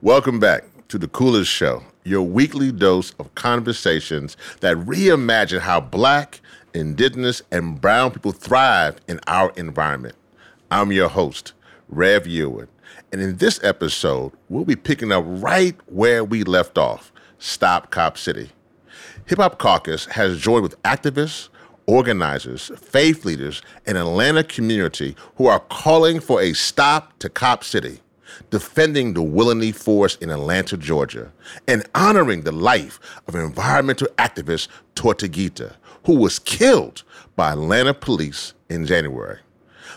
Welcome back to The Coolest Show, your weekly dose of conversations that reimagine how black, indigenous, and brown people thrive in our environment. I'm your host, Rev Yearwood, and in this episode, we'll be picking up right where we left off Stop Cop City. Hip Hop Caucus has joined with activists, organizers, faith leaders, and Atlanta community who are calling for a stop to Cop City defending the Weelaunee Forest in Atlanta, Georgia, and honoring the life of environmental activist Tortuguita, who was killed by Atlanta police in January.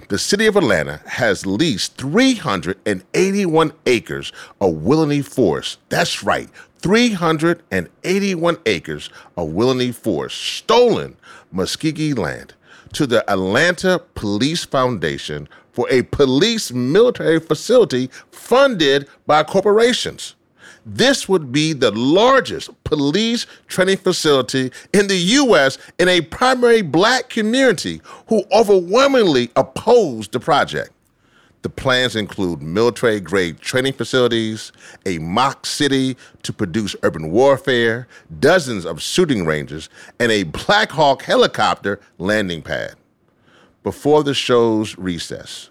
The city of Atlanta has leased 381 acres of Weelaunee Forest. That's right, 381 acres of Weelaunee Forest, stolen Muscogee land, to the Atlanta Police Foundation for a police military facility funded by corporations. This would be the largest police training facility in the U.S. in a primary black community who overwhelmingly opposed the project. The plans include military grade training facilities, a mock city to produce urban warfare, dozens of shooting ranges, and a Black Hawk helicopter landing pad. Before the show's recess,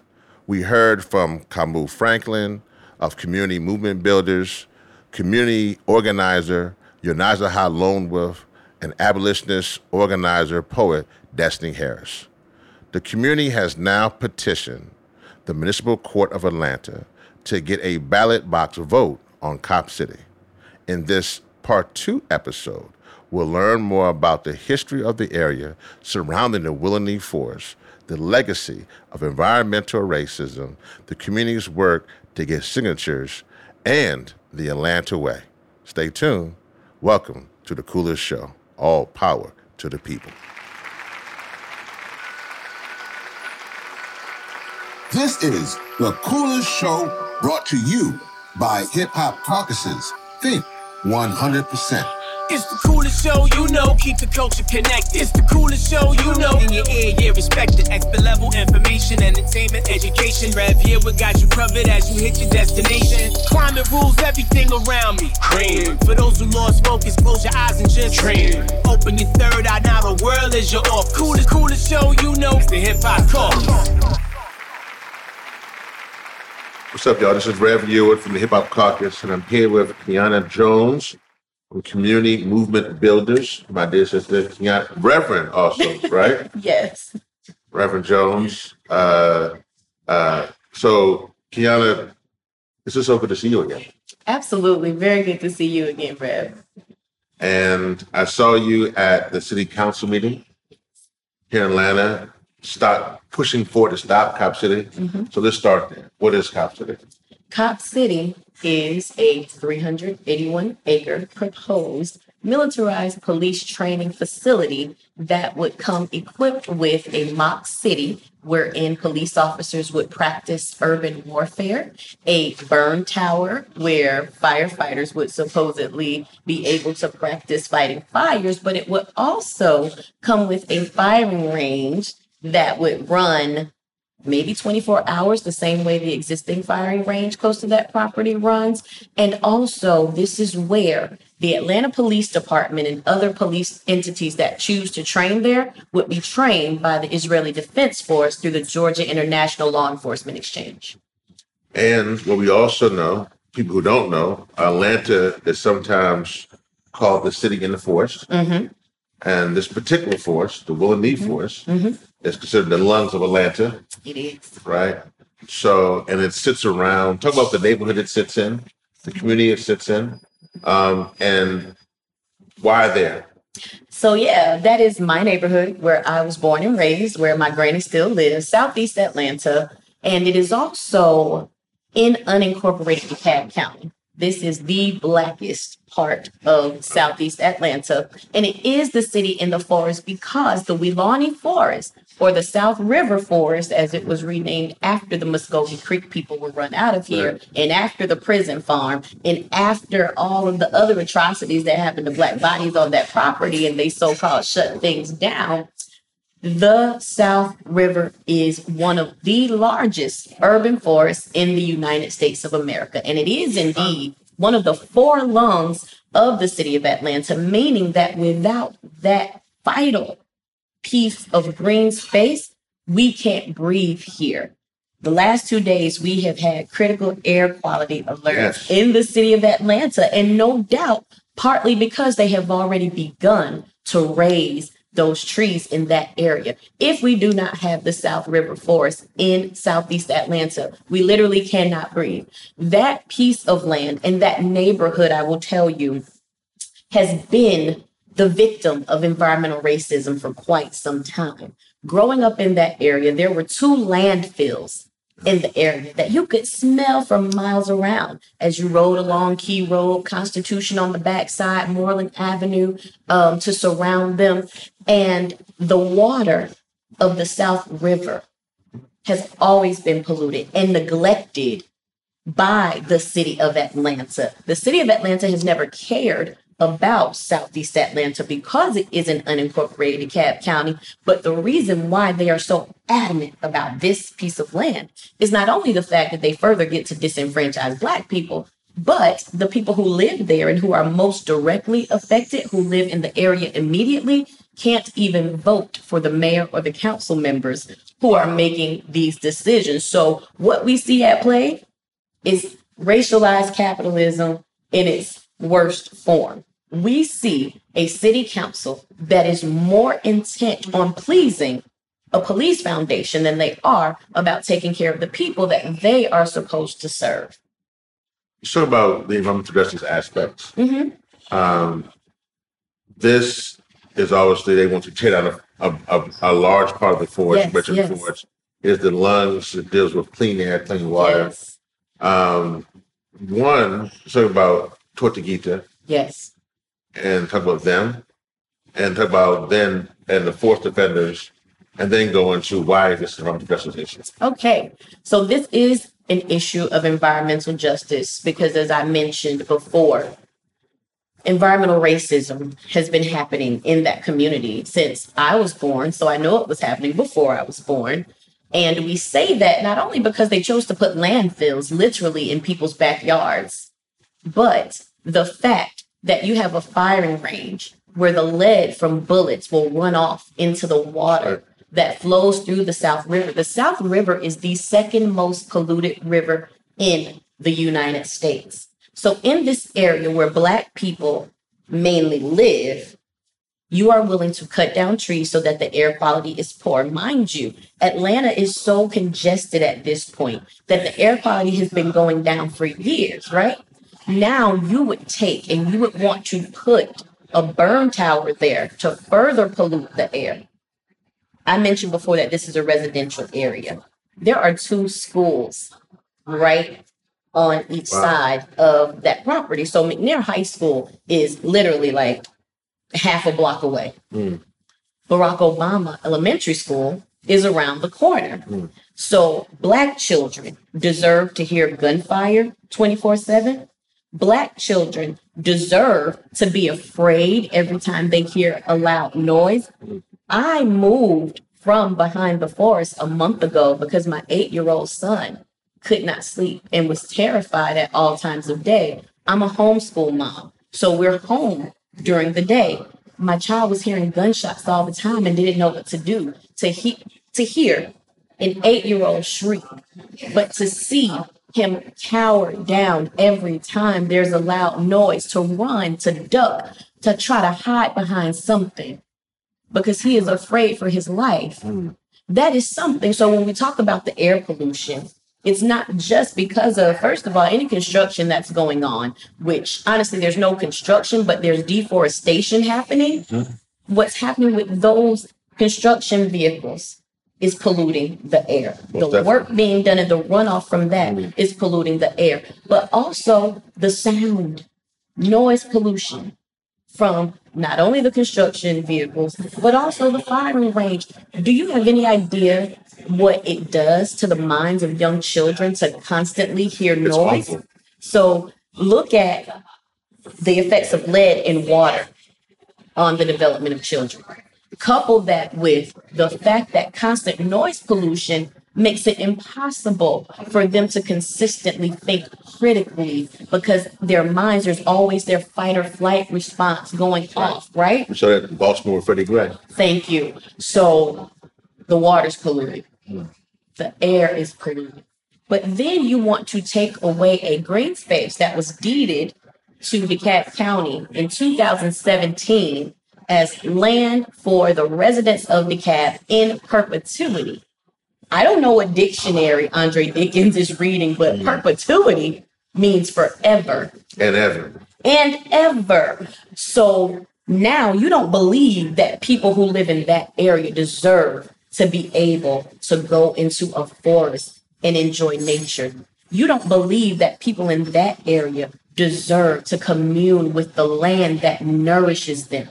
we heard from Kamau Franklin of Community Movement Builders, community organizer Yonazaha Lone Wolf, and abolitionist organizer poet Destiny Harris. The community has now petitioned the Municipal Court of Atlanta to get a ballot box vote on Cop City. In this part two episode, we'll learn more about the history of the area surrounding the Weelaunee Forest the legacy of environmental racism, the community's work to get signatures, and the Atlanta way. Stay tuned. Welcome to the coolest show. All power to the people. This is the coolest show brought to you by Hip Hop Caucuses. Think 100%. It's the coolest show you know, keep the culture connected. It's the coolest show you know, in your ear, yeah, respected. Expert level information, entertainment, education. Rev here, we got you covered as you hit your destination. Climate rules everything around me. Cream. For those who lost focus, close your eyes and just dream. Open your third eye, now the world is your off. Coolest, coolest show you know, it's the hip hop call. What's up, y'all? This is Rev Yearwood from the Hip Hop Caucus, and I'm here with Keyanna Jones Community Movement Builders. My dear sister, Keyanna, Reverend also, right? yes. Reverend Jones. Uh, uh, so, Keyanna, it's just so good to see you again. Absolutely. Very good to see you again, Rev. And I saw you at the city council meeting here in Atlanta. Stop pushing for to stop Cop City. Mm-hmm. So let's start there. What is Cop City? Cop City is a 381 acre proposed militarized police training facility that would come equipped with a mock city wherein police officers would practice urban warfare, a burn tower where firefighters would supposedly be able to practice fighting fires, but it would also come with a firing range that would run maybe 24 hours, the same way the existing firing range close to that property runs. And also, this is where the Atlanta Police Department and other police entities that choose to train there would be trained by the Israeli Defense Force through the Georgia International Law Enforcement Exchange. And what we also know, people who don't know, Atlanta is sometimes called the city in the forest. Mm-hmm. And this particular forest, the Weelaunee mm-hmm. Forest, mm-hmm it's considered the lungs of Atlanta. It is. Right. So, and it sits around, talk about the neighborhood it sits in, the community it sits in, um, and why there. So, yeah, that is my neighborhood where I was born and raised, where my granny still lives, Southeast Atlanta. And it is also in unincorporated DeKalb County. This is the blackest part of Southeast Atlanta, and it is the city in the forest because the Weelaunee Forest, or the South River Forest, as it was renamed after the Muscogee Creek people were run out of here, right. and after the prison farm, and after all of the other atrocities that happened to Black bodies on that property, and they so called shut things down. The South River is one of the largest urban forests in the United States of America. And it is indeed one of the four lungs of the city of Atlanta, meaning that without that vital piece of green space, we can't breathe here. The last two days, we have had critical air quality alerts Yes. in the city of Atlanta, and no doubt, partly because they have already begun to raise those trees in that area. If we do not have the South River Forest in Southeast Atlanta, we literally cannot breathe. That piece of land and that neighborhood, I will tell you, has been the victim of environmental racism for quite some time. Growing up in that area, there were two landfills in the area that you could smell from miles around as you rode along Key Road, Constitution on the backside, Moreland Avenue um, to surround them. And the water of the South River has always been polluted and neglected by the city of Atlanta. The city of Atlanta has never cared about Southeast Atlanta because it is an unincorporated DeKalb County. But the reason why they are so adamant about this piece of land is not only the fact that they further get to disenfranchise Black people, but the people who live there and who are most directly affected, who live in the area immediately, can't even vote for the mayor or the council members who are making these decisions. So, what we see at play is racialized capitalism in its worst form. We see a city council that is more intent on pleasing a police foundation than they are about taking care of the people that they are supposed to serve. Talk about the environmental justice aspects. Mhm. Um, this is obviously they want to tear down a, a, a, a large part of the forest, Yes, Richard yes. Forest. Is the lungs that deals with clean air, clean water. Yes. Um, one, talk about Tortuguita Yes. And talk about them, and talk about then and the fourth offenders, and then go into why this is environmental justice issue. Okay, so this is an issue of environmental justice because, as I mentioned before, environmental racism has been happening in that community since I was born. So I know it was happening before I was born. And we say that not only because they chose to put landfills literally in people's backyards, but the fact that you have a firing range where the lead from bullets will run off into the water that flows through the South River. The South River is the second most polluted river in the United States. So, in this area where Black people mainly live, you are willing to cut down trees so that the air quality is poor. Mind you, Atlanta is so congested at this point that the air quality has been going down for years, right? Now you would take and you would want to put a burn tower there to further pollute the air. I mentioned before that this is a residential area. There are two schools right on each Wow. side of that property. So McNair High School is literally like half a block away. Mm. Barack Obama Elementary School is around the corner. Mm. So black children deserve to hear gunfire 24 7. Black children deserve to be afraid every time they hear a loud noise. I moved from behind the forest a month ago because my eight year old son could not sleep and was terrified at all times of day. I'm a homeschool mom, so we're home during the day. My child was hearing gunshots all the time and didn't know what to do. To he- to hear an eight year old shriek, but to see him cower down every time there's a loud noise, to run, to duck, to try to hide behind something because he is afraid for his life. Hmm. That is something. So when we talk about the air pollution, it's not just because of, first of all, any construction that's going on, which honestly, there's no construction, but there's deforestation happening. Hmm. What's happening with those construction vehicles is polluting the air. Most the definitely. work being done and the runoff from that mm-hmm. is polluting the air, but also the sound, noise pollution from not only the construction vehicles, but also the firing range. Do you have any idea what it does to the minds of young children to constantly hear It's noise? awful. So look at the effects of lead in water on the development of children. Couple that with the fact that constant noise pollution makes it impossible for them to consistently think critically because their minds, there's always their fight or flight response going off, right? We saw that in Baltimore Freddie Gray. Thank you. So the water's polluted, hmm. the air is polluted. But then you want to take away a green space that was deeded to DeKalb County in 2017 as land for the residents of DeKalb in perpetuity. I don't know what dictionary Andre Dickens is reading, but mm. perpetuity means forever And ever. and ever. So now you don't believe that people who live in that area deserve to be able to go into a forest and enjoy nature. You don't believe that people in that area deserve to commune with the land that nourishes them,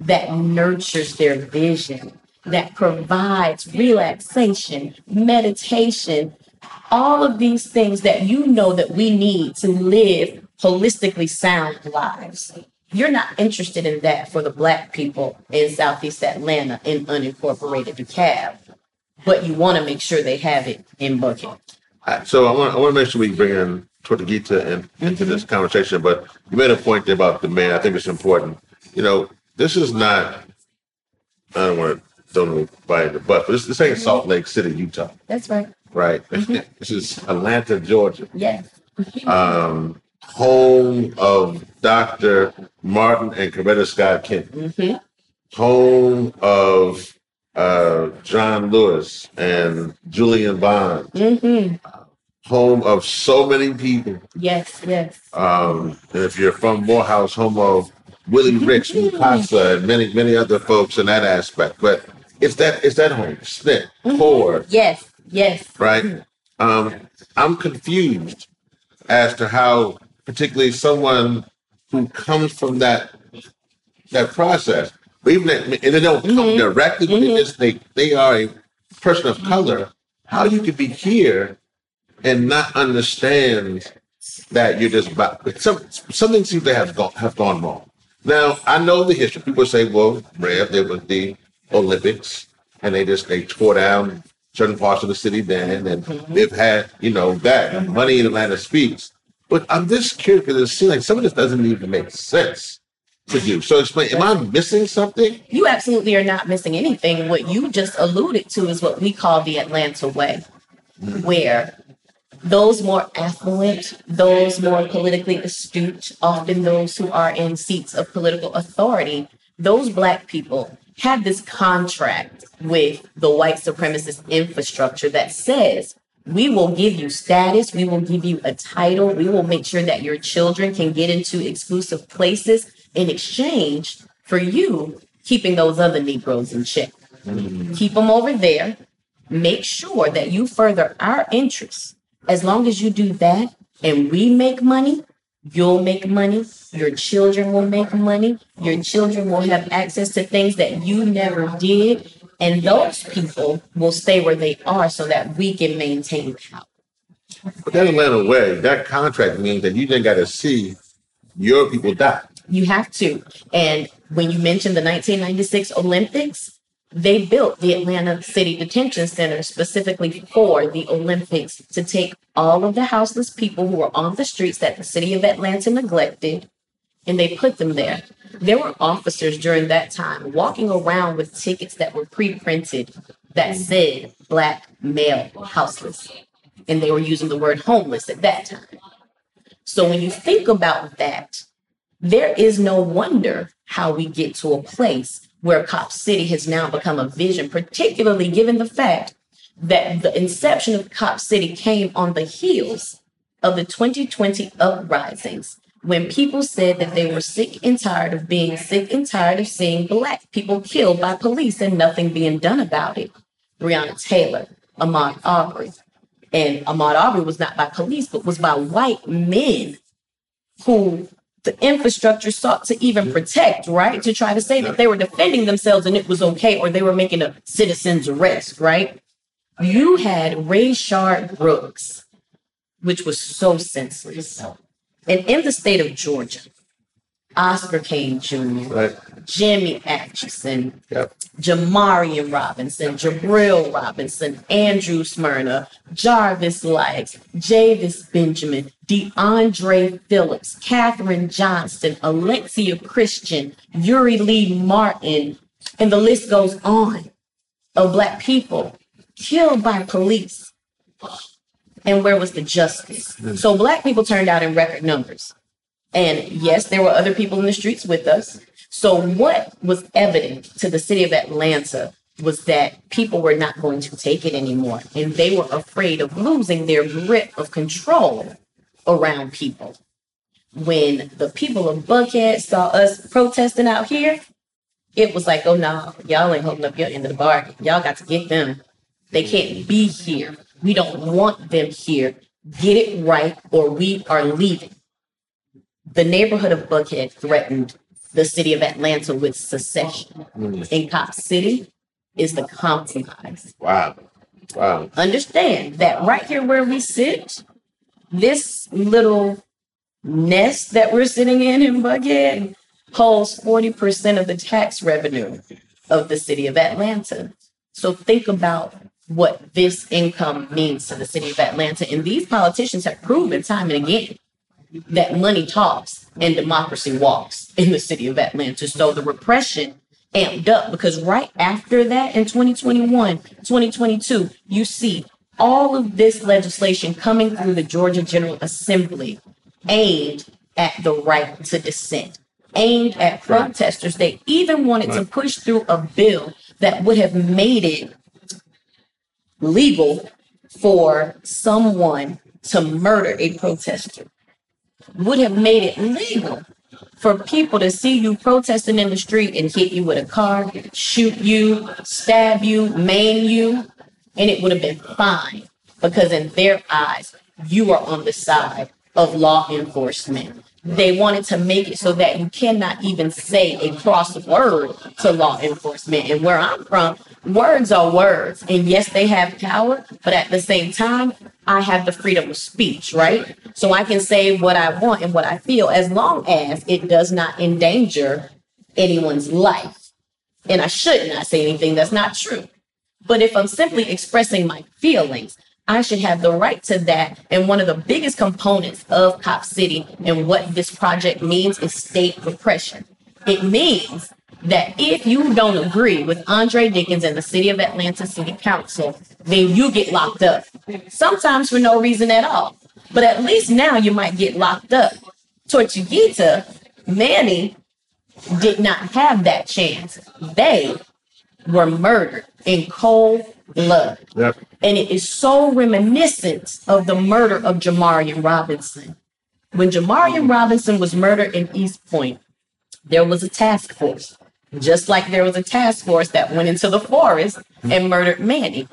that nurtures their vision, that provides relaxation, meditation, all of these things that you know that we need to live holistically sound lives. You're not interested in that for the black people in Southeast Atlanta in unincorporated DeKalb, but you want to make sure they have it in Buckhead. So I want, I want to make sure we bring in Tortuguita in, into this mm-hmm. conversation, but you made a point about the man. I think it's important. You know, this is not, I don't want to throw nobody in the butt, but this, this ain't Salt Lake City, Utah, That's right. right? this is Atlanta, Georgia. Yes. um, home of Dr. Martin and Coretta Scott King, Mhm. home of uh, John Lewis and Julian Bond, Mm-hmm. home of so many people. Yes. Yes. Um, and if you're from Morehouse, home of Willie Ricks, Mukasa, and many many other folks in that aspect. But it's that it's that home, SNP, Ford, Yes. Yes. right? Um, I'm confused as to how, particularly someone who comes from that that process, but even that, and they don't come mm-hmm. directly, but they mm-hmm. just they they are a person of color. How you could be here and not understand that you're just about some something seems to have gone have gone wrong. Now I know the history. People say, well, Rev, there was the Olympics, and they just they tore down certain parts of the city then, and mm-hmm. they've had you know that mm-hmm. money in Atlanta speaks. But I'm just curious because it seems like some of this doesn't even make sense to you. So explain, am I missing something? You absolutely are not missing anything. What you just alluded to is what we call the Atlanta way, mm-hmm. where those more affluent, those more politically astute, often those who are in seats of political authority, those black people have this contract with the white supremacist infrastructure that says we will give you status, we will give you a title, we will make sure that your children can get into exclusive places in exchange for you keeping those other Negroes in check. Mm. Keep them over there. Make sure that you further our interests. As long as you do that and we make money, you'll make money. Your children will make money. Your children will have access to things that you never did. And those people will stay where they are so that we can maintain power. But that Atlanta way, that contract means that you then got to see your people die. You have to. And when you mentioned the 1996 Olympics, they built the Atlanta City Detention Center specifically for the Olympics to take all of the houseless people who were on the streets that the city of Atlanta neglected and they put them there. There were officers during that time walking around with tickets that were pre printed that said Black male houseless. And they were using the word homeless at that time. So when you think about that, there is no wonder how we get to a place where Cop City has now become a vision, particularly given the fact that the inception of Cop City came on the heels of the 2020 uprisings when people said that they were sick and tired of being sick and tired of seeing Black people killed by police and nothing being done about it. Breonna Taylor, Ahmaud Arbery. And Ahmaud Arbery was not by police, but was by white men who the infrastructure sought to even protect, right? To try to say that they were defending themselves and it was okay, or they were making a citizen's arrest, right? You had Rayshard Brooks, which was so senseless. And in the state of Georgia, Oscar Kane Jr., Right. Jimmy Atchison, Yep. Jamarion Robinson, Jabril Robinson, Andrew Smyrna, Jarvis Likes, Javis Benjamin, DeAndre Phillips, Kathryn Johnston, Alexia Christian, Yuri Lee Martin, and the list goes on of black people killed by police. And where was the justice? Hmm. So black people turned out in record numbers. And yes, there were other people in the streets with us. So what was evident to the city of Atlanta was that people were not going to take it anymore. And they were afraid of losing their grip of control around people. When the people of Buckhead saw us protesting out here, it was like, oh no, y'all ain't holding up your end of the bargain. Y'all got to get them. They can't be here. We don't want them here. Get it right or we are leaving. The neighborhood of Buckhead threatened the city of Atlanta with secession. Mm. In Cop City is the compromise. Wow. Wow. Understand that right here where we sit, this little nest that we're sitting in in Buckhead holds 40% of the tax revenue of the city of Atlanta. So think about what this income means to the city of Atlanta. And these politicians have proven time and again that money talks and democracy walks in the city of Atlanta. So the repression amped up because right after that in 2021, 2022, you see all of this legislation coming through the Georgia General Assembly aimed at the right to dissent, aimed at protesters. They even wanted to push through a bill that would have made it legal for someone to murder a protester would have made it legal for people to see you protesting in the street and hit you with a car, shoot you, stab you, maim you, and it would have been fine because in their eyes, you are on the side of law enforcement. They wanted to make it so that you cannot even say a cross word to law enforcement. And where I'm from, words are words. And yes, they have power, but at the same time, I have the freedom of speech, right? So I can say what I want and what I feel as long as it does not endanger anyone's life. And I should not say anything that's not true. But if I'm simply expressing my feelings, I should have the right to that. And one of the biggest components of Cop City and what this project means is state repression. It means that if you don't agree with Andre Dickens and the City of Atlanta City Council, then you get locked up. Sometimes for no reason at all. But at least now you might get locked up. Tortuguita, Manny did not have that chance. They were murdered in cold blood. Yep. And it is so reminiscent of the murder of Jamarion Robinson. When Jamarion Robinson was murdered in East Point, there was a task force, just like there was a task force that went into the forest and murdered Manny.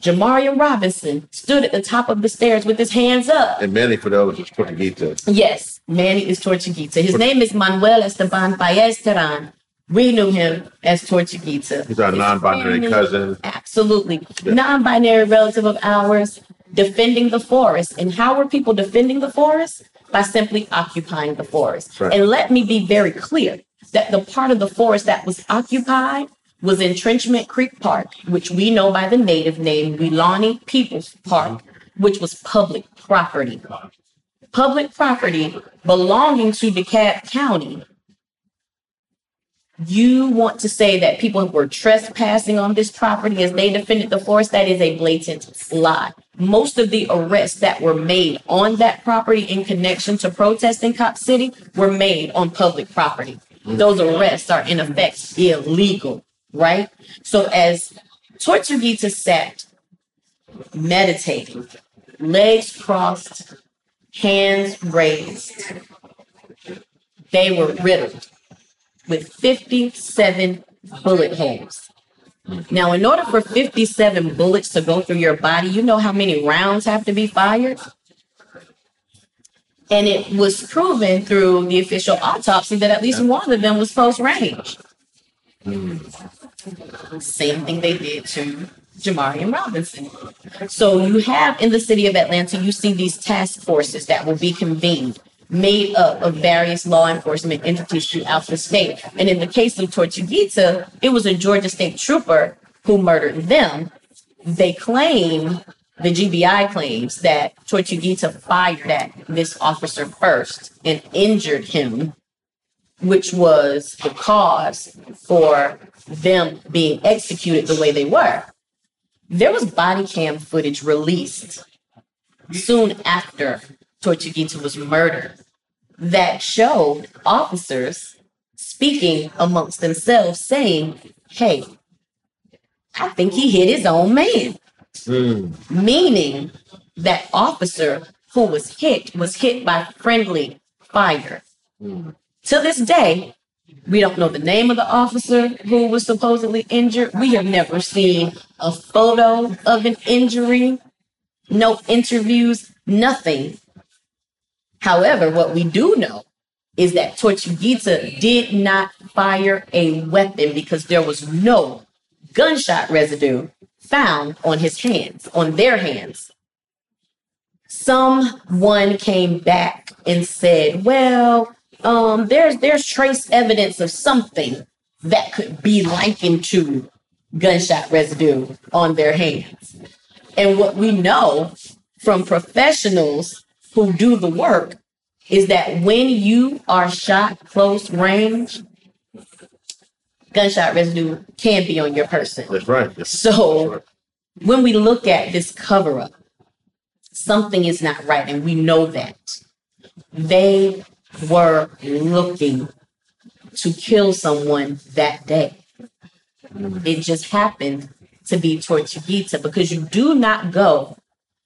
Jamarion Robinson stood at the top of the stairs with his hands up. And Manny, for those is Portuguese. Yes, Manny is Tortuguita. His name is Manuel Esteban Paez Terán. We knew him as Tortuguita. He's our His non-binary family- cousin. Absolutely. Yeah. Non-binary relative of ours defending the forest. And how were people defending the forest? By simply occupying the forest. Right. And let me be very clear that the part of the forest that was occupied was Entrenchment Creek Park, which we know by the native name Weelaunee Peoples Park, which was public property. Public property belonging to DeKalb County you want to say that people were trespassing on this property as they defended the forest, that is a blatant lie. Most of the arrests that were made on that property in connection to protest in Cop City were made on public property. Those arrests are in effect illegal, right? So as Tortuguita sat meditating, legs crossed, hands raised, they were riddled with 57 bullet holes. Now, in order for 57 bullets to go through your body, you know how many rounds have to be fired? And it was proven through the official autopsy that at least one of them was close range. Same thing they did to Jamarion Robinson. So you have in the city of Atlanta, you see these task forces that will be convened made up of various law enforcement entities throughout the state. And in the case of Tortuguita, it was a Georgia state trooper who murdered them. They claim, the GBI claims that Tortuguita fired at this officer first and injured him, which was the cause for them being executed the way they were. There was body cam footage released soon after Tortuguita was murdered that showed officers speaking amongst themselves saying, Hey, I think he hit his own man. Hmm. Meaning that officer who was hit was hit by friendly fire. Hmm. To this day, we don't know the name of the officer who was supposedly injured. We have never seen a photo of an injury, no interviews, nothing. However, what we do know is that Tortuguita did not fire a weapon because there was no gunshot residue found on his hands, on their hands. Someone came back and said, well, um, there's there's trace evidence of something that could be likened to gunshot residue on their hands. And what we know from professionals who do the work is that when you are shot close range, gunshot residue can be on your person. That's right. That's So when we look at this cover up, something is not right, and we know that. They were looking to kill someone that day. It just happened to be Tortuguita because you do not go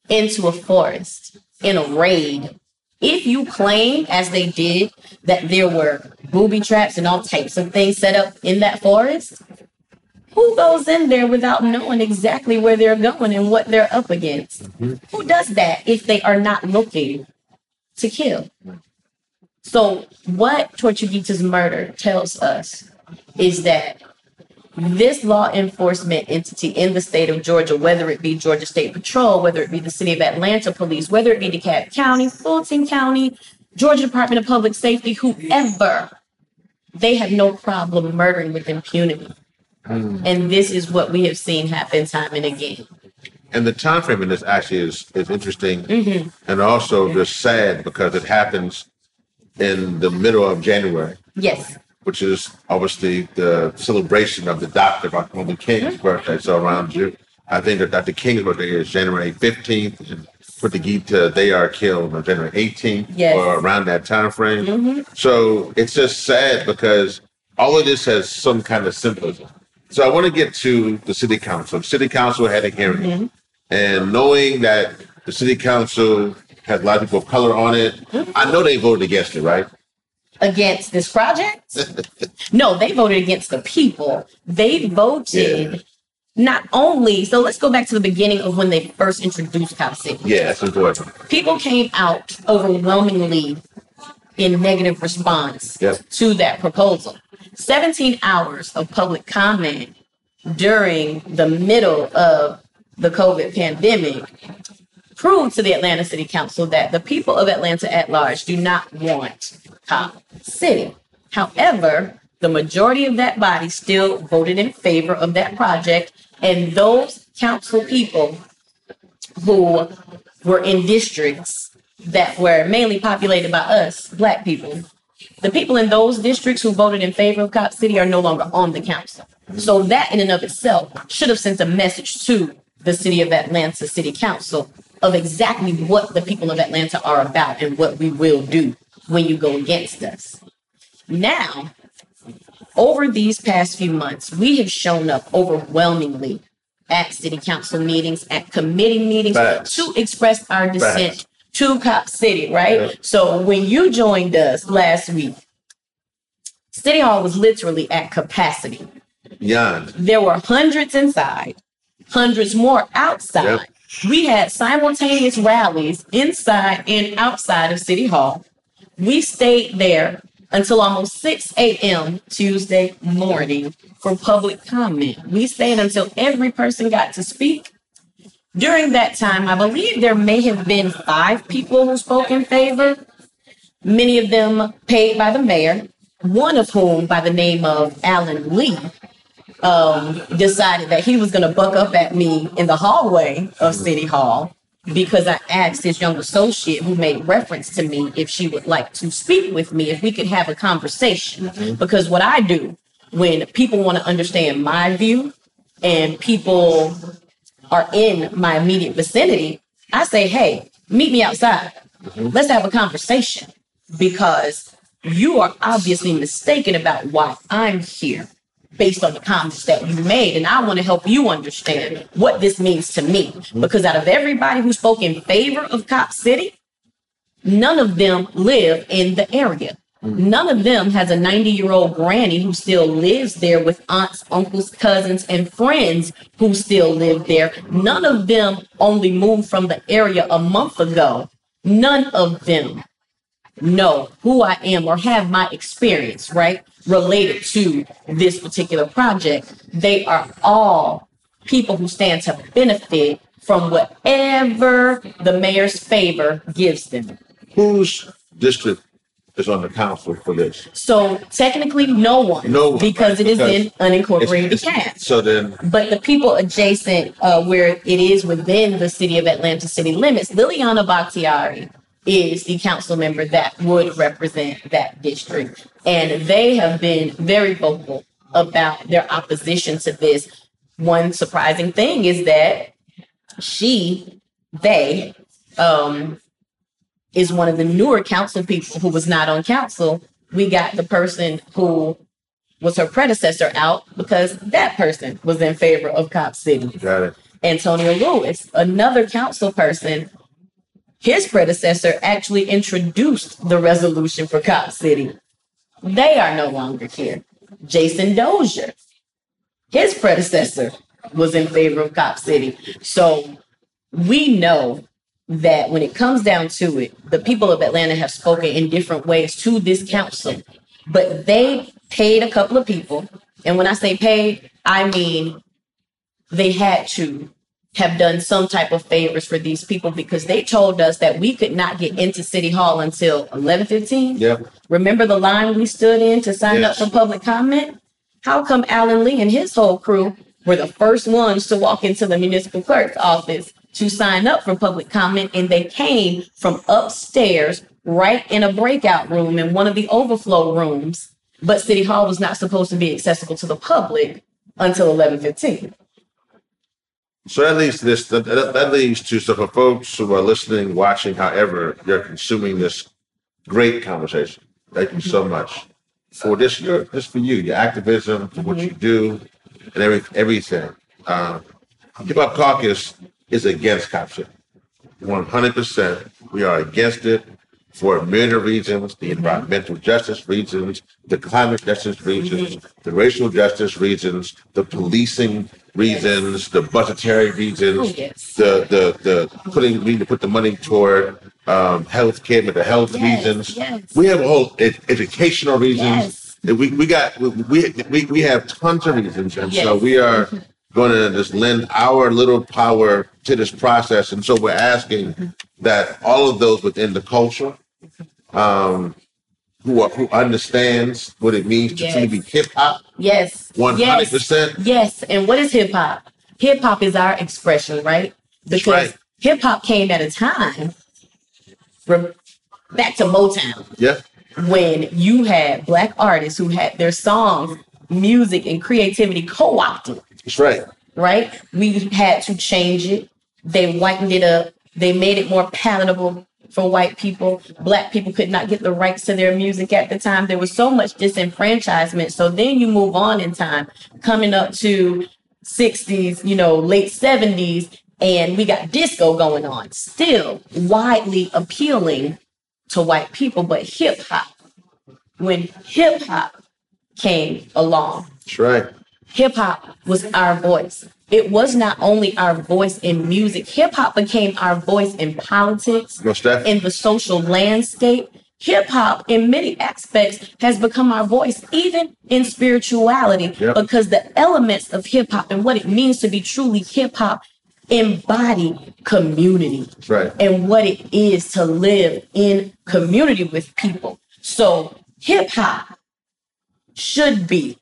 into a forest in a raid if you claim, as they did, that there were booby traps and all types of things set up in that forest, who goes in there without knowing exactly where they're going and what they're up against? Who does that if they are not looking to kill? So, what Tortuguita's murder tells us is that this law enforcement entity in the state of Georgia, whether it be Georgia State Patrol, whether it be the city of Atlanta Police, whether it be DeKalb County, Fulton County, Georgia Department of Public Safety, whoever, they have no problem murdering with impunity. Hmm. And this is what we have seen happen time and again. And the time frame in this actually is is interesting mm-hmm. and also just sad because it happens in the middle of January, Yes. Which is obviously the celebration of the Dr. Martin Luther King's mm-hmm. birthday. So around June, I think that Dr. King's birthday is January 15th and Tortuguita, they are killed on January 18th Yes. or around that time frame. Mm-hmm. So it's just sad because all of this has some kind of symbolism. So I want to get to the city council. The City council had a hearing, mm-hmm. and knowing that the city council has a lot of people of color on it, I know they voted against it, right? Against this project? no, they voted against the people. They voted not only, so let's go back to the beginning of when they first introduced Cop City. Yeah, that's important. people came out overwhelmingly in negative response Yes. to that proposal. 17 hours of public comment during the middle of the COVID pandemic proved to the Atlanta City Council that the people of Atlanta at large do not want Cop City. However, the majority of that body still voted in favor of that project, and those council people who were in districts that were mainly populated by us, black people, the people in those districts who voted in favor of Cop City are no longer on the council. So that in and of itself should have sent a message to the city of Atlanta City Council of exactly what the people of Atlanta are about and what we will do when you go against us. Now, over these past few months, we have shown up overwhelmingly at city council meetings, at committee meetings Facts. to express our dissent Facts. to Cop City, right? Yeah. So when you joined us last week, City Hall was literally at capacity. Beyond. There were hundreds inside, hundreds more outside. Yep. We had simultaneous rallies inside and outside of City Hall. We stayed there until almost 6 a.m. Tuesday morning for public comment. We stayed until every person got to speak. During that time, I believe there may have been five people who spoke in favor. many of them paid by the mayor, one of whom, by the name of Alan Lee, um, decided that he was going to buck up at me in the hallway of City Hall because I asked his young associate who made reference to me if she would like to speak with me, if we could have a conversation. Because what I do when people want to understand my view and people are in my immediate vicinity, I say, hey, meet me outside. Let's have a conversation because you are obviously mistaken about why I'm here based on the comments that you made. And I want to help you understand what this means to me. Because out of everybody who spoke in favor of Cop City, none of them live in the area. None of them has a 90 year old granny who still lives there with aunts, uncles, cousins, and friends who still live there. None of them only moved from the area a month ago. None of them know who I am or have my experience, right? Related to this particular project. They are all people who stand to benefit from whatever the mayor's favor gives them. Whose district is on the council for this? So technically, no one. No one, Because it is because in unincorporated It's- it's- Cass. So then, But the people adjacent, uh, where it is within the city of Atlanta city limits, Liliana Bakhtiari is the council member that would represent that district. And they have been very vocal about their opposition to this. One surprising thing is that she, they, um, is one of the newer council people who was not on council. We got the person who was her predecessor out because that person was in favor of Cop City. got it. Antonio Lewis, another council person, his predecessor actually introduced the resolution for Cop City. They are no longer here. Jason Dozier, his predecessor, was in favor of Cop City. So we know that when it comes down to it, the people of Atlanta have spoken in different ways to this council, but they paid a couple of people. And when I say paid, I mean they had to have done some type of favors for these people because they told us that we could not get into City Hall until 11:15. Yep. Remember the line we stood in to sign Yes. up for public comment? How come Alan Lee and his whole crew were the first ones to walk into the municipal clerk's office to sign up for public comment and they came from upstairs right in a breakout room in one of the overflow rooms, but City Hall was not supposed to be accessible to the public until 11:15. So that leads to this, that, that leads to, so for folks who are listening, watching, however, you're consuming this great conversation. Thank you so much for this, your, this for you, your activism, for what you do and every, everything. Uh, Hip Hop Caucus is against cop shit. One hundred percent. We are against it for a of reasons, the mm-hmm. environmental justice reasons, the climate justice reasons, mm-hmm. the racial justice reasons, the policing reasons, the budgetary reasons, Oh, yes. the the the putting we need to put the money toward um health care, but the health Yes, reasons. yes. We have all ed- educational reasons. Yes. We we got we we we, have tons of reasons, and so we are going to just lend our little power to this process. And so we're asking mm-hmm. that all of those within the culture, um, who are, who understands what it means to Yes. truly be hip hop, Yes. one hundred percent. Yes. And what is hip hop? Hip hop is our expression, right? Because right. hip hop came at a time from back to Motown Yeah, when you had black artists who had their songs, music, and creativity co-opted, that's right. right? We had to change it. They whitened it up. They made it more palatable for white people. Black people could not get the rights to their music at the time. There was so much disenfranchisement. So then you move on in time, coming up to 60s, you know, late 70s, and we got disco going on, still widely appealing to white people, but hip hop. When hip hop came along, That's right. Hip hop was our voice. It was not only our voice in music, hip hop became our voice in politics, in the social landscape. Hip hop, in many aspects, has become our voice, even in spirituality, Yep. because the elements of hip hop and what it means to be truly hip hop embody community Right. and what it is to live in community with people. So hip hop should be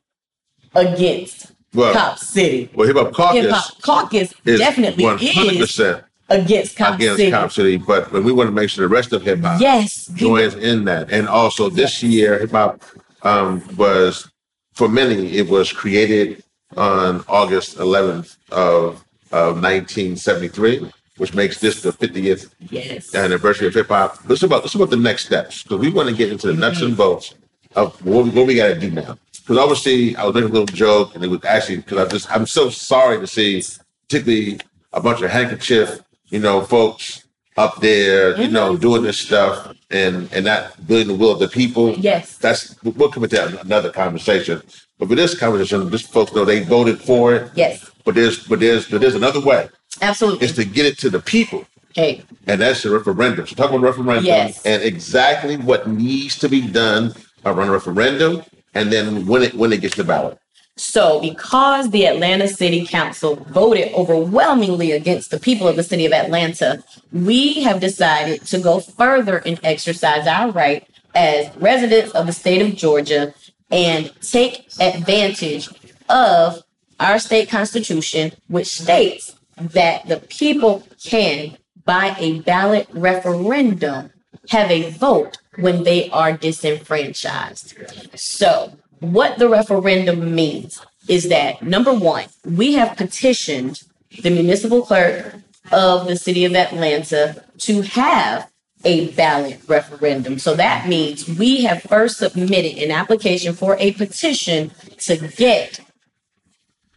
against Well, Cop City. well, hip hop caucus hop caucus is definitely one hundred is percent against Cop against City. Cop City, but we want to make sure the rest of hip hop Yes, joins in that. And also this year, hip hop um, was for many it was created on August 11th of of 1973, which makes this the 50th yes, anniversary of hip hop. Let's about let's about the next steps because we want to get into the nuts and bolts of what we, what we got to do now. Because obviously, I was making a little joke, and it was actually because I just I'm so sorry to see, particularly a bunch of handkerchief, you know, folks up there, you know, mm-hmm. doing this stuff and and not building the will of the people. Yes. that's we'll come into another conversation. But for this conversation, just folks know they voted for it. yes, But there's but there's but there's another way. absolutely. It's to get it to the people hey, and that's the referendum. So talk about referendum Yes. and exactly what needs to be done around a referendum, and then when it when it gets to the ballot. So, because the Atlanta City Council voted overwhelmingly against the people of the city of Atlanta, we have decided to go further and exercise our right as residents of the state of Georgia and take advantage of our state constitution, which states that the people can, by a ballot referendum, have a vote when they are disenfranchised. So, what the referendum means is that number one, we have petitioned the municipal clerk of the city of Atlanta to have a ballot referendum. So that means we have first submitted an application for a petition to get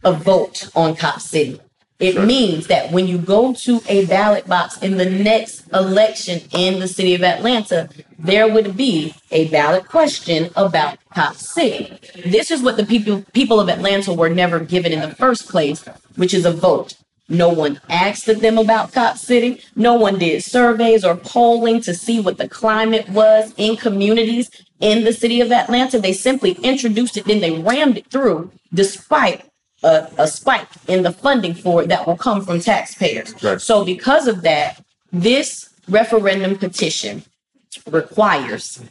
a vote on Cop City. It means that when you go to a ballot box in the next election in the city of Atlanta, there would be a ballot question about Cop City. This is what the people people of Atlanta were never given in the first place, which is a vote. No one asked them about Cop City. No one did surveys or polling to see what the climate was in communities in the city of Atlanta. They simply introduced it, then they rammed it through, despite a, a spike in the funding for it that will come from taxpayers. Right. So, because of that, this referendum petition requires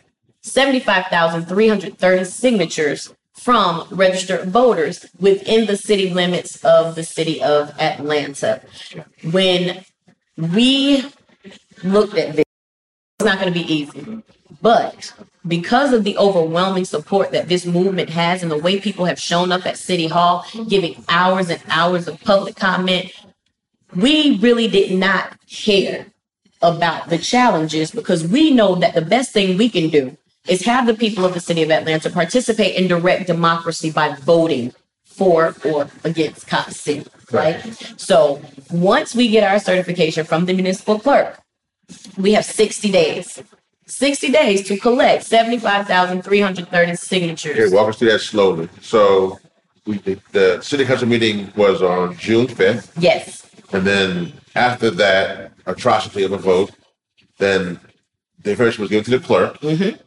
75,330 signatures from registered voters within the city limits of the city of Atlanta. When we looked at this, not going to be easy. But because of the overwhelming support that this movement has and the way people have shown up at City Hall, giving hours and hours of public comment, we really did not care about the challenges because we know that the best thing we can do is have the people of the city of Atlanta participate in direct democracy by voting for or against Cop City, right? So once we get our certification from the municipal clerk, we have 60 days. 60 days to collect 75,330 signatures. Okay, walk us through that slowly. So we the, the city council meeting was on June fifth, Yes, and then after that atrocity of a vote, then the information was given to the clerk. Mm-hmm.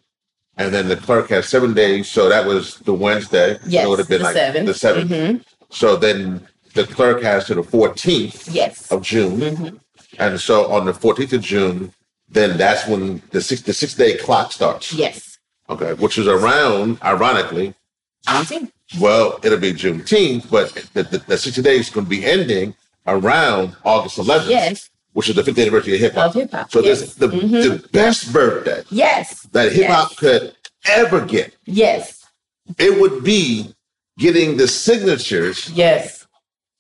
And then the clerk had seven days, so that was the Wednesday. Yes, it would have been the like seventh. the 7th Mhm. So then the clerk has to the fourteenth yes, of June, Mm-hmm. And so on the fourteenth of June, then that's when the six the six day clock starts. yes. Okay, which is around, ironically, Juneteenth. well, it'll be Juneteenth, but the, the, the 60 days is going to be ending around August 11th, Yes, which is the 50th anniversary of hip hop. Of hip-hop, So yes. this the, mm-hmm. the best birthday yes. that hip hop yes, could ever get. Yes, It would be getting the signatures yes.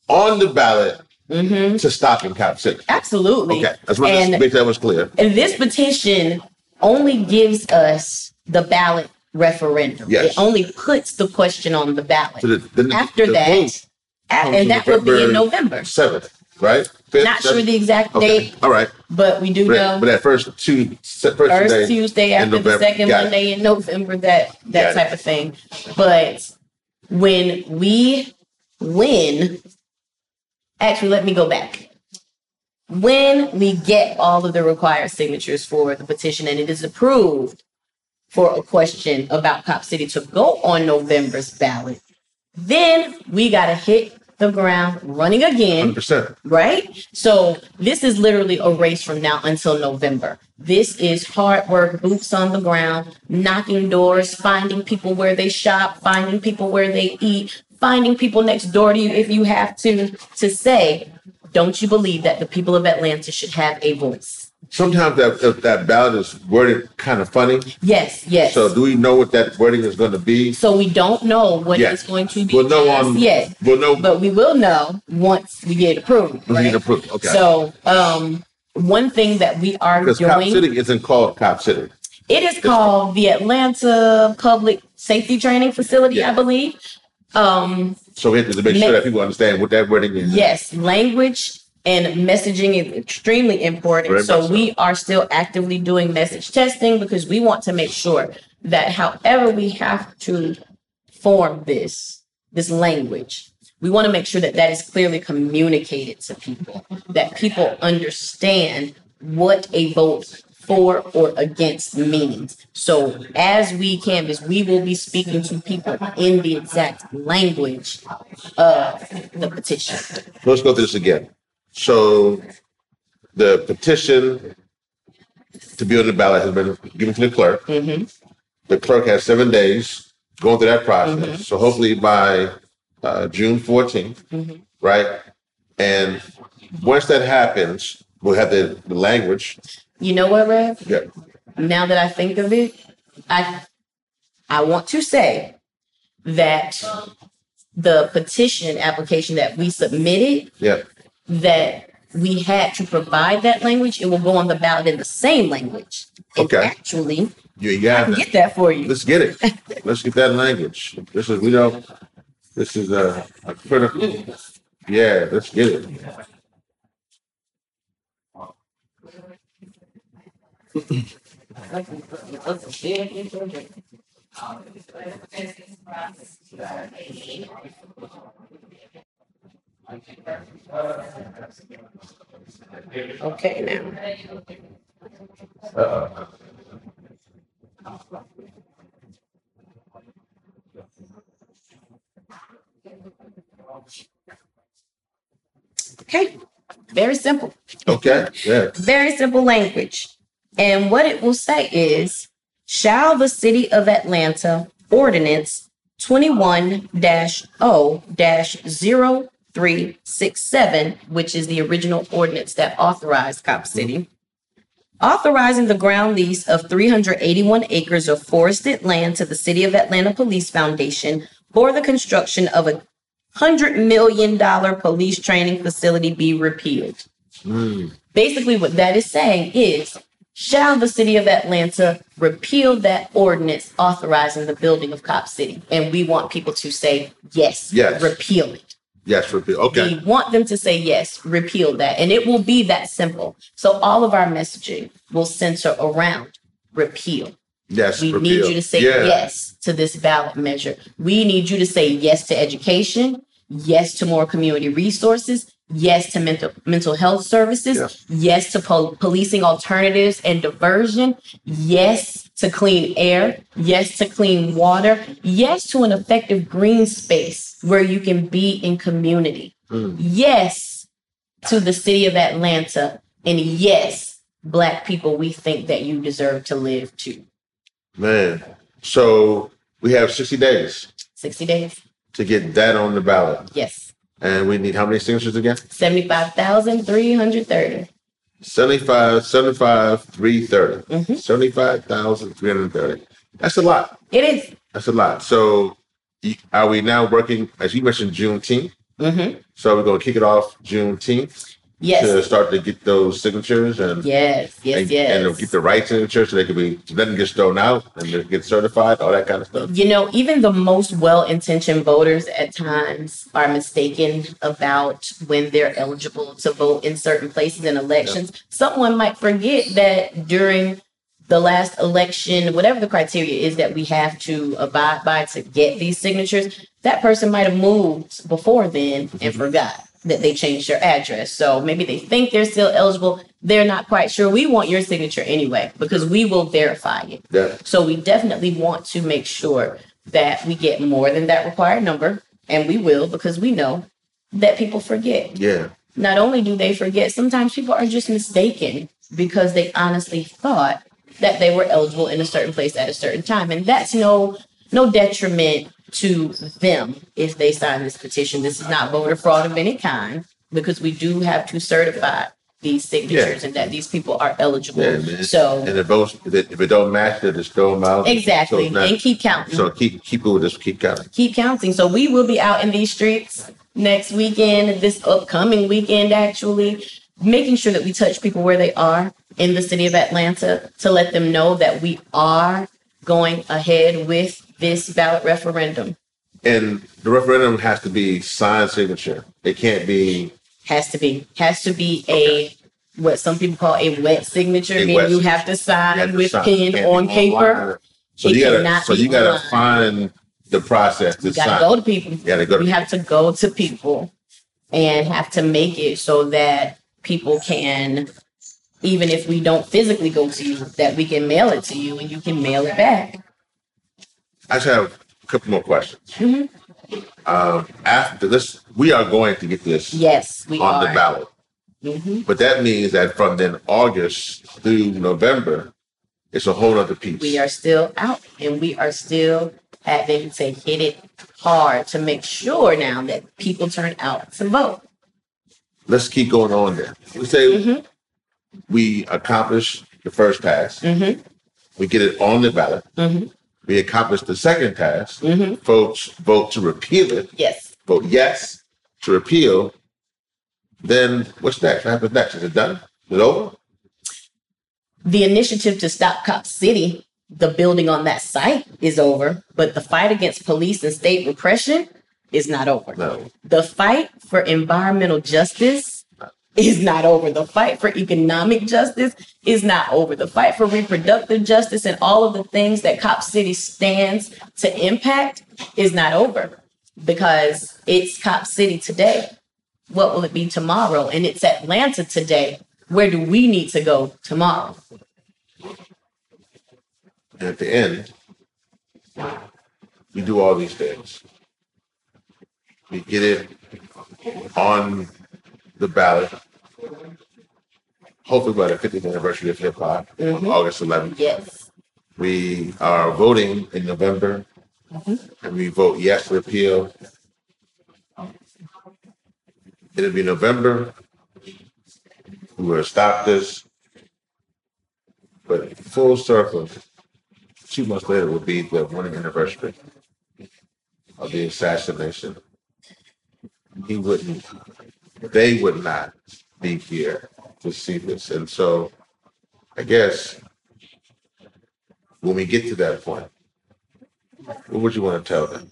on the ballot Mm-hmm. to stop in Cop City. Absolutely. Okay, that's what And- make that was clear. And this petition only gives us the ballot referendum. Yes. It only puts the question on the ballot. So the, the, After the that, vote a- comes and that will be in November November. 7th, right? Fifth, Not sure the exact Okay, date, all right. but we do But, know but that first two, first, first day, Tuesday in after the second Got it. Monday in November, that that Got it. type of thing. But when we win, actually, let me go back. When we get all of the required signatures for the petition and it is approved for a question about Cop City to go on November's ballot, then we got to hit the ground, running again. 100%. right? So this is literally a race from now until November. This is hard work, boots on the ground, knocking doors, finding people where they shop, finding people where they eat, finding people next door to you if you have to, to say, don't you believe that the people of Atlanta should have a voice? Sometimes that that- that ballot is worded kind of funny. Yes, yes. So do we know what that wording is going to be? So we don't know what Yeah. it's going to be We'll know on. yet, We'll know. but we will know once we get approved. we right? need to prove. Okay. So, um, one thing that we are because Cop City isn't called Cop City. it is called the Atlanta Public Safety Training Facility, Yeah. I believe. Um, So we have to make sure that people understand what that wording is. yes, language and messaging is extremely important. Very so we are still actively doing message testing because we want to make sure that however we have to form this, this language, we want to make sure that that is clearly communicated to people, that people understand what a vote for or against means. So as we canvass, we will be speaking to people in the exact language of the petition. Let's go through this again. So the petition to be on the ballot has been given to the clerk. Mhm. The clerk has seven days going through that process. Mm-hmm. So hopefully by uh, June 14th, Mhm. right? And once that happens, we'll have the, the language. You know what, Rev? Yeah. Now that I think of it, I I want to say that the petition application that we submitted Yeah. that we had to provide that language, it will go on the ballot in the same language. And Okay. Actually, You, you I got can that. get that for you. Let's get it. Let's get that language. This is, we don't, this is a, a critical, yeah, let's get it. Okay, now. Okay, very simple. Okay, yeah. very simple language. And what it will say is, shall the city of Atlanta ordinance 21 0 0367, which is the original ordinance that authorized Cop City, authorizing the ground lease of 381 acres of forested land to the City of Atlanta Police Foundation for the construction of a $100 million police training facility be repealed. Mm, basically what that is saying is shall the city of atlanta repeal that ordinance authorizing the building of cop city and we want people to say yes Yes. repeal it yes, repeal. Okay, we want them to say yes repeal that and it will be that simple so all of our messaging will center around repeal yes, we repeal. need you to say Yeah. yes to this ballot measure. We need you to say yes to education, yes to more community resources, yes to mental mental health services, Yes. yes to pol- policing alternatives and diversion, yes to clean air, yes to clean water, yes to an effective green space where you can be in community. Mm. Yes to the city of Atlanta and yes, black people, we think that you deserve to live too. Man, so we have 60 days 60 days. to get that on the ballot. Yes. And we need how many signatures again? 75,330. 75, 75, 330. Mhm. 75,330. That's a lot. It is. That's a lot. So are we now working, as you mentioned, Juneteenth? Mm-hmm. So we're going to kick it off Juneteenth to start to get those signatures and, Yes. Yes. and, Yes. and get the right signature so they can be, so nothing gets thrown out and get certified, all that kind of stuff. you know, even the most well intentioned voters at times are mistaken about when they're eligible to vote in certain places in elections. Someone might forget that during the last election, whatever the criteria is that we have to abide by to get these signatures, that person might have moved before then and mm-hmm. forgot that they changed their address. So maybe they think they're still eligible. They're not quite sure. We want your signature anyway because we will verify it. Yeah. So we definitely want to make sure that we get more than that required number, and we will because we know that people forget. Yeah. Not only do they forget, sometimes people are just mistaken because they honestly thought that they were eligible in a certain place at a certain time. And that's no no detriment to them if they sign this petition. This is not voter fraud of any kind because we do have to certify these signatures and that these people are eligible. Yeah, man. So And if votes, if it, don't match, then just throw them out. exactly, and keep counting. so keep keep it with this. Keep counting. keep counting. So we will be out in these streets next weekend, this upcoming weekend, actually, making sure that we touch people where they are in the city of Atlanta to let them know that we are going ahead with this ballot referendum. And the referendum has to be signed signature. It can't be Has to be, has to be a what some people call a wet signature, A meaning wet you have to sign have to with sign. pen on paper. So It you gotta so you gotta online. find the process to You gotta sign. go to people. You gotta go to we have to go to people and have to make it so that people can even if we don't physically go to you that we can mail it to you and you can mail it back I just have a couple more questions. Mhm. Um, after this, we are going to get this yes we on are the ballot. Mhm. But that means that from then August through November, it's a whole other piece. we are still out and we are still having to say hit it hard to make sure now that people turn out to vote Let's keep going on there. We say Mhm. we accomplish the first task. Mhm. We get it on the ballot. We accomplish the second task. Mhm. Folks vote to repeal it. yes Vote yes to repeal. Then what's next? What happens next? Is it done? Is it over? the initiative to stop Cop City, the building on that site is over, but the fight against police and state repression is not over. No. The fight for environmental justice is not over. The fight for economic justice is not over. The fight for reproductive justice and all of the things that Cop City stands to impact is not over because it's Cop City today. What will it be tomorrow? And it's Atlanta today. Where do we need to go tomorrow? At the end, we do all these things. We get it on the ballot. Hopefully by the 50th anniversary of hip hop, on August 11th. Yes. We are voting in November, mm-hmm. and we vote yes to repeal. It'll be November. We will stop this. But full circle, two months later will be the one anniversary of the assassination. He wouldn't, they would not be here to see this. And so I guess when we get to that point, what would you want to tell them?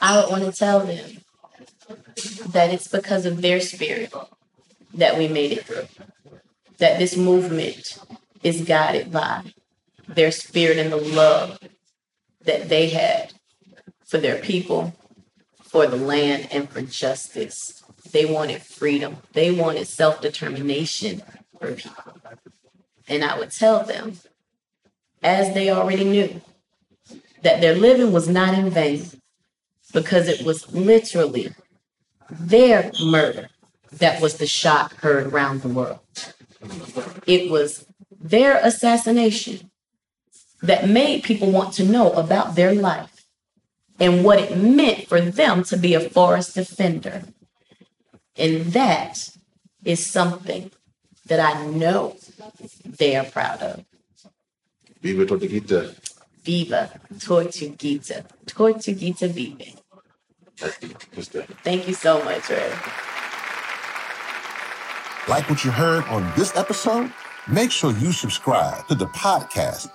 I would want to tell them that it's because of their spirit that we made it through. That this movement is guided by their spirit and the love that they had for their people, for the land, and for justice. They wanted freedom. They wanted self determination for people. And I would tell them, as they already knew, that their living was not in vain because it was literally their murder that was the shock heard around the world. It was their assassination that made people want to know about their life and what it meant for them to be a forest defender. And that is something that I know they are proud of. Viva Tortuguita. Viva Tortuguita. Tortuguita Vive. Just that. Thank you so much, Ray. Like what you heard on this episode? Make sure you subscribe to the podcast.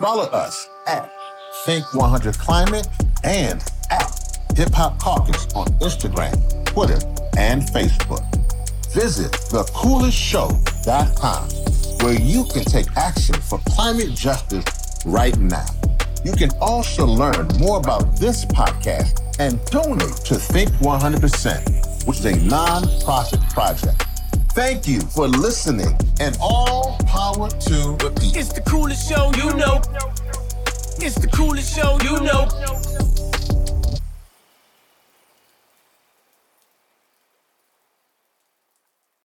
Follow us at Think 100 Climate and at Hip Hop Caucus on Instagram, Twitter, and Facebook. Visit thecoolestshow.com where you can take action for climate justice right now. You can also learn more about this podcast and donate to Think 100%, which is a non-profit project. Thank you for listening and all power to the people. It's the coolest show you know. It's the coolest show you know.